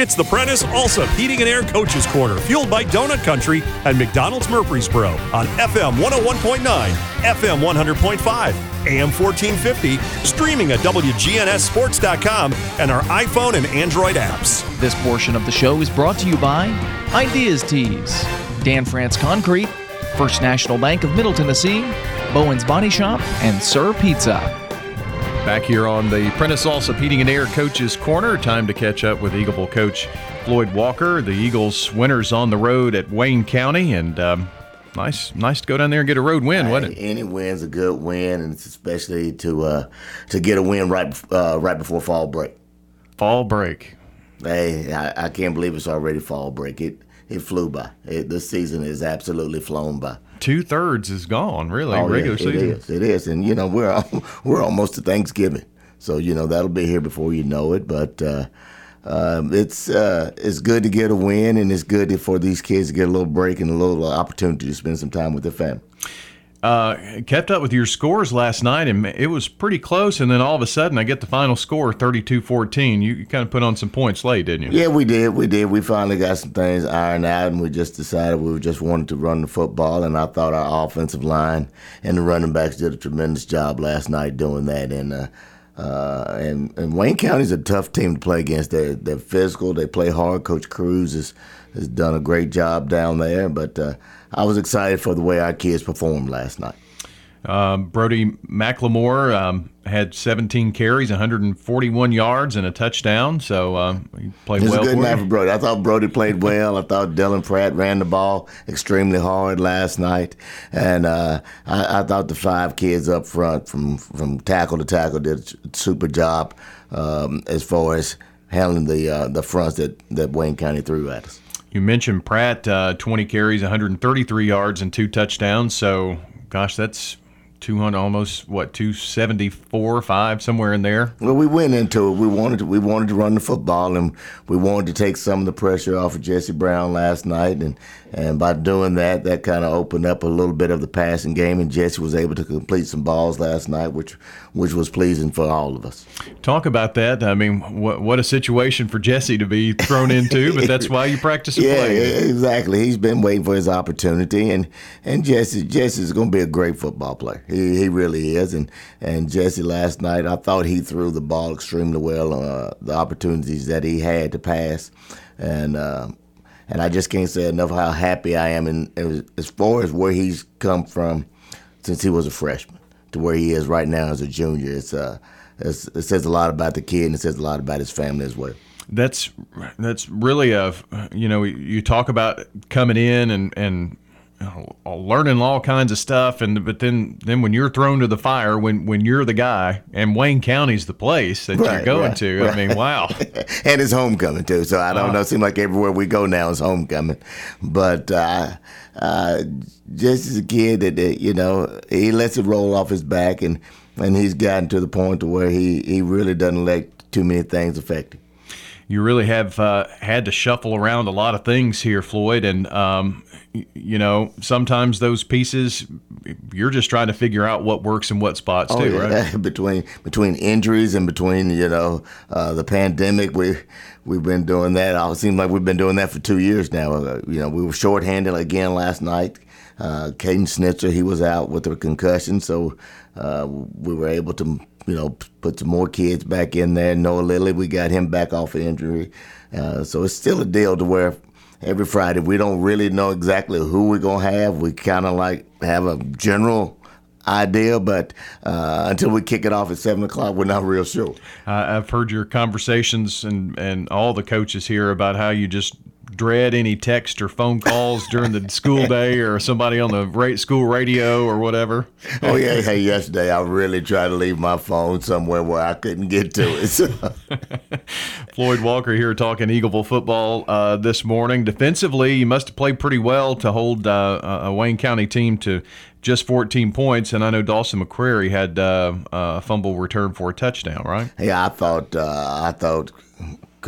It's the Prentice Alsop Heating and Air Coaches Corner, fueled by Donut Country and McDonald's Murfreesboro on FM 101.9, FM 100.5, AM 1450, streaming at WGNSSports.com and our iPhone and Android apps. This portion of the show is brought to you by Ideas Tees, Dan France Concrete, First National Bank of Middle Tennessee, Bowen's Body Shop, and Sir Pizza. Back here on the Prentice Alsop Heating and Air Coaches Corner, time to catch up with Eagleville coach Floyd Walker. The Eagles winners on the road at Wayne County, and um, nice, nice to go down there and get a road win, wasn't it? Any win's a good win, and it's especially to uh, to get a win right uh, right before fall break. Fall break. Hey, I, I can't believe it's already fall break. It it flew by. It, this season is absolutely flown by. Two thirds is gone, really. Oh, regular yeah, season. It is. It is, and you know we're we're almost to Thanksgiving, so you know that'll be here before you know it. But uh, um, it's uh, it's good to get a win, and it's good for these kids to get a little break and a little opportunity to spend some time with their family. Uh, kept up with your scores last night, and it was pretty close. And then all of a sudden, I get the final score 32 14. You, kind of put on some points late, didn't you? Yeah, we did. We did. We finally got some things ironed out, and we just decided we just wanted to run the football. And I thought our offensive line and the running backs did a tremendous job last night doing that. And uh, uh, and, and Wayne County's a tough team to play against. They're, they're physical. They play hard. Coach Cruz has, has done a great job down there. But uh, I was excited for the way our kids performed last night. Um, Brody McLemore um, had 17 carries, 141 yards, and a touchdown. So uh, he played was well. a good night for Brody. I thought Brody played well. I thought Dylan Pratt ran the ball extremely hard last night, and uh, I, I thought the five kids up front, from from tackle to tackle, did a super job um, as far as handling the uh, the fronts that, that Wayne County threw at us. You mentioned Pratt, uh, 20 carries, 133 yards, and two touchdowns. So, gosh, that's 200, almost what 274, or five, somewhere in there. Well, we went into it. We wanted to, we wanted to run the football, and we wanted to take some of the pressure off of Jesse Brown last night, and and by doing that, that kind of opened up a little bit of the passing game, and Jesse was able to complete some balls last night, which which was pleasing for all of us. Talk about that. I mean, what what a situation for Jesse to be thrown into, but that's why you practice Yeah, play. exactly. He's been waiting for his opportunity, and and Jesse Jesse's going to be a great football player. He he really is, and and Jesse last night, I thought he threw the ball extremely well. Uh, the opportunities that he had to pass, and. Uh, and I just can't say enough how happy I am, and as, far as where he's come from since he was a freshman to where he is right now as a junior. It's uh, it says a lot about the kid, and it says a lot about his family as well. That's that's really a you know you talk about coming in and and learning all kinds of stuff and but then then when you're thrown to the fire when when you're the guy and Wayne County's the place that you're going right, to I mean wow and it's homecoming too. So I don't know. It seems like everywhere we go now is homecoming. But uh, uh, just as a kid that, that you know he lets it roll off his back, and and he's gotten to the point to where he he really doesn't let too many things affect him. You really have uh, had to shuffle around a lot of things here, Floyd, and um, you know sometimes those pieces you're just trying to figure out what works in what spots Oh, too, yeah. right? between between injuries and between you know uh, the pandemic, we we've been doing that. It seems like we've been doing that for two years now. Uh, you know, we were shorthanded again last night. Uh, Caden Snitzer, he was out with a concussion, so uh, we were able to you know put some more kids back in there. Noah Lilly, we got him back off of injury, uh, so it's still a deal to where. Every Friday, we don't really know exactly who we're gonna have. We kind of like have a general idea, but uh, until we kick it off at seven o'clock, we're not real sure. I've heard your conversations and, and all the coaches here about how you just dread any text or phone calls during the school day or somebody on the ra- school radio or whatever. Oh yeah, hey, yesterday I really tried to leave my phone somewhere where I couldn't get to it. So, Floyd Walker here talking Eagleville football uh, this morning. Defensively, you must have played pretty well to hold uh, a Wayne County team to just 14 points. And I know Dawson McCrary had uh, a fumble return for a touchdown, right? yeah, I thought uh, I thought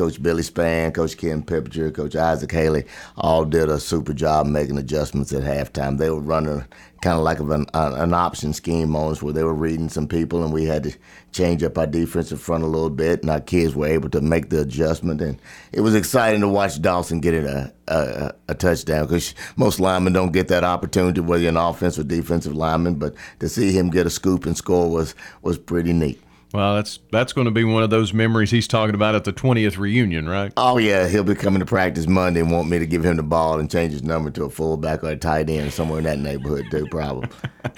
Coach Billy Spann, Coach Ken Pippinger, Coach Isaac Haley all did a super job making adjustments at halftime. They were running kind of like an, an option scheme moments where they were reading some people and we had to change up our defensive front a little bit and our kids were able to make the adjustment and it was exciting to watch Dawson get a, a, a touchdown because most linemen don't get that opportunity whether you're an offensive or defensive lineman but to see him get a scoop and score was was pretty neat. Well, that's that's going to be one of those memories he's talking about at the 20th reunion, right? Oh yeah, he'll be coming to practice Monday and want me to give him the ball and change his number to a fullback or a tight end somewhere in that neighborhood too, probably.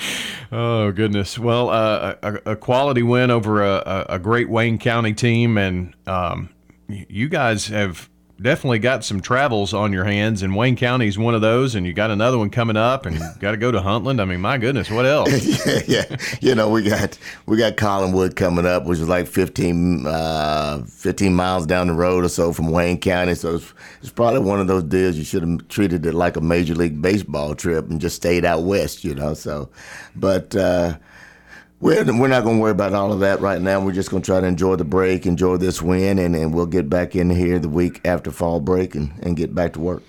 oh goodness. Well, uh, a, a, quality win over a, a, great Wayne County team, and um, you guys have definitely got some travels on your hands, and Wayne County is one of those, and you got another one coming up, and got to go to Huntland. I mean, my goodness, what else? yeah, yeah, you know, we got we got Collinwood coming up, which is like 15, uh, 15 miles down the road or so from Wayne County. So it's, it's probably one of those deals you should have treated it like a major league baseball trip and just stayed out west, you know. So, but. Uh, we're, we're not going to worry about all of that right now. We're just going to try to enjoy the break, enjoy this win, and, and we'll get back in here the week after fall break and, and get back to work.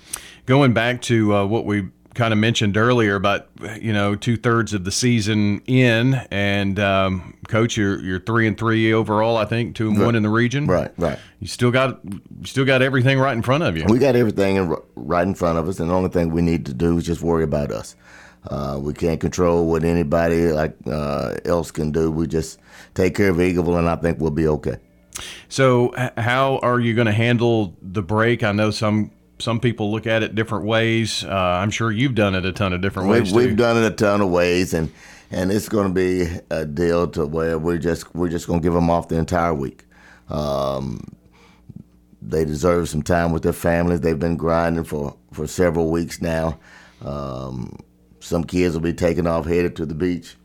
Going back to uh, what we kind of mentioned earlier about you know two thirds of the season in, and um, coach, you're you're three and three overall. I think two and right. one in the region. Right, right. You still got you still got everything right in front of you. We got everything in, right in front of us, and the only thing we need to do is just worry about us. Uh, we can't control what anybody like uh, else can do. We just take care of Eagleville, and I think we'll be okay. So, how are you going to handle the break? I know some some people look at it different ways. Uh, I'm sure you've done it a ton of different ways. We've, we've done it a ton of ways, and and it's going to be a deal to where we're just we're just going to give them off the entire week. Um, they deserve some time with their families. They've been grinding for for several weeks now. Um, some kids will be taken off headed to the beach.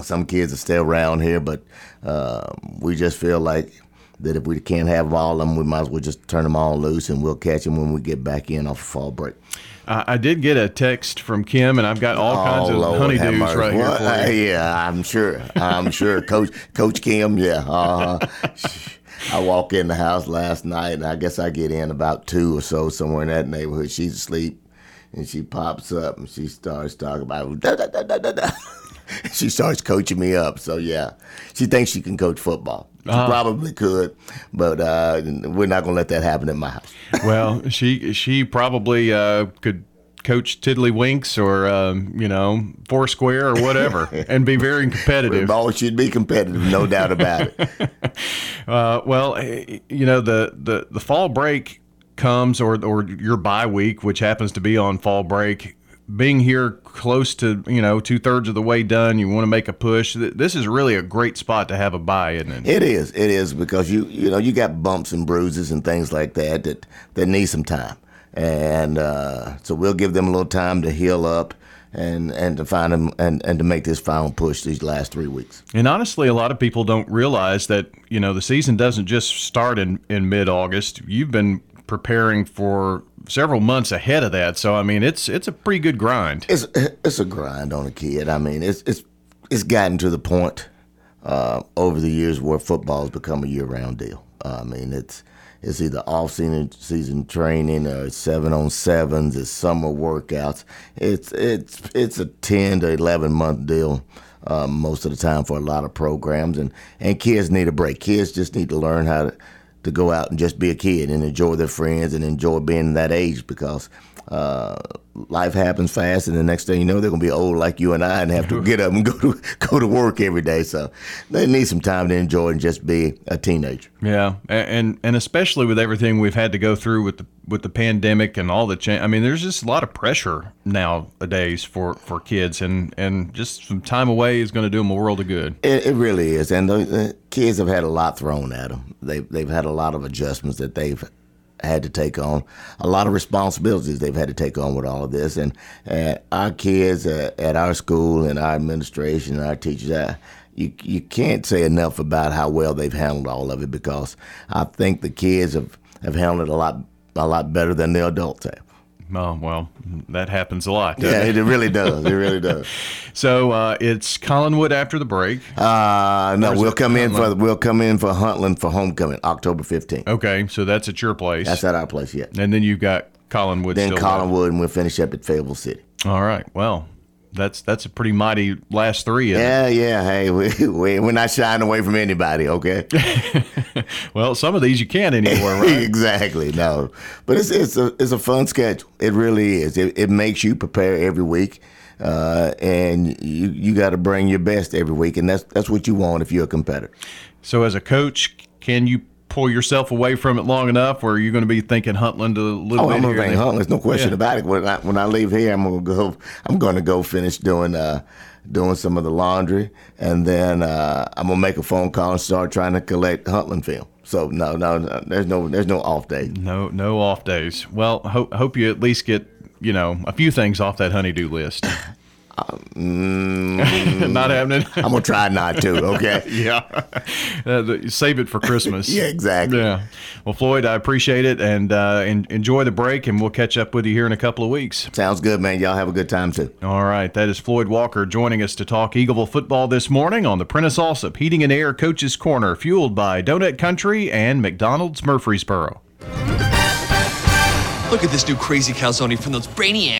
Some kids are still around here, but uh, we just feel like that if we can't have all of them, we might as well just turn them all loose and we'll catch them when we get back in off fall break. Uh, I did get a text from Kim, and I've got all oh, kinds of Lord honeydews right here for you. Uh, yeah, I'm sure. I'm sure, Coach Coach Kim. Yeah, uh, I walk in the house last night, and I guess I get in about two or so, somewhere in that neighborhood. She's asleep and she pops up and she starts talking about da, da, da, she starts coaching me up. So yeah, she thinks she can coach football. She uh, probably could, but uh, we're not gonna let that happen in my house. well, she she probably uh, could coach tiddlywinks or um, you know foursquare or whatever and be very competitive oh she'd be competitive no doubt about it uh, well eh, you know the, the the fall break comes or or your bye week, which happens to be on fall break, being here close to you know two thirds of the way done, you want to make a push. This is really a great spot to have a bye, isn't it? It is. It is because you you know you got bumps and bruises and things like that that that need some time, and uh, so we'll give them a little time to heal up and and to find them and, and to make this final push these last three weeks. And honestly, a lot of people don't realize that you know the season doesn't just start in in mid August. You've been preparing for several months ahead of that. So I mean, it's it's a pretty good grind. It's it's a grind on a kid. I mean, it's it's it's gotten to the point uh, over the years where football has become a year round deal. Uh, I mean, it's it's either off season season training or seven on sevens, it's summer workouts. It's it's it's a ten to eleven month deal. Uh, most of the time for a lot of programs and, and kids need a break. Kids just need to learn how to to go out and just be a kid and enjoy their friends and enjoy being that age because uh, life happens fast, and the next thing you know, they're gonna be old like you and I, and have to get up and go to go to work every day. So they need some time to enjoy and just be a teenager. Yeah, and and especially with everything we've had to go through with the with the pandemic and all the change. I mean, there's just a lot of pressure nowadays for for kids, and and just some time away is going to do them a world of good. It, it really is, and the, the kids have had a lot thrown at them. They've they've had a lot of adjustments that they've had to take on a lot of responsibilities they've had to take on with all of this. And, our kids at, at our school and our administration and our teachers, uh, you you can't say enough about how well they've handled all of it because I think the kids have, have handled it a lot a lot better than the adults have. Oh well, that happens a lot. Yeah, doesn't it, really does. It really does. So uh, it's Collinwood after the break. Uh, no, we'll it? come in for Huntland? we'll come in for Huntland for homecoming, October fifteenth. Okay, so that's at your place, That's at our place yet. and then you've got Collinwood. Then Collinwood, and we'll finish up at Fayetteville City. All right. Well, that's that's a pretty mighty last three. Isn't it? Yeah, yeah. Hey, we, we we're not shying away from anybody. Okay. Well, some of these you can't anymore, right? exactly. No, but it's it's a it's a fun schedule. It really is. It, it makes you prepare every week, uh, and you you got to bring your best every week, and that's that's what you want if you're a competitor. so, as a coach, can you pull yourself away from it long enough, or are you going to be thinking Huntland a little Oh, bit? I'm here and think there? Hunt. There's no question Yeah. about it. When I when I leave here, I'm gonna go. I'm gonna go finish doing uh doing some of the laundry, and then uh, I'm gonna make a phone call and start trying to collect Huntland film. So no, no, no there's no there's no off day. No, no off days. Well, hope hope you at least get you know a few things off that honeydew list. Not happening. I'm gonna try not to. Okay. yeah, Uh, save it for Christmas. Yeah, exactly. Yeah. Well, Floyd, I appreciate it, and uh, en- enjoy the break, and we'll catch up with you here in a couple of weeks. Sounds good, man. Y'all have a good time too. All right, that is Floyd Walker joining us to talk Eagleville football this morning on the Prentice Allsup Heating and Air Coaches Corner, fueled by Donut Country and McDonald's Murfreesboro. Look at this new crazy calzone from those brainiacs.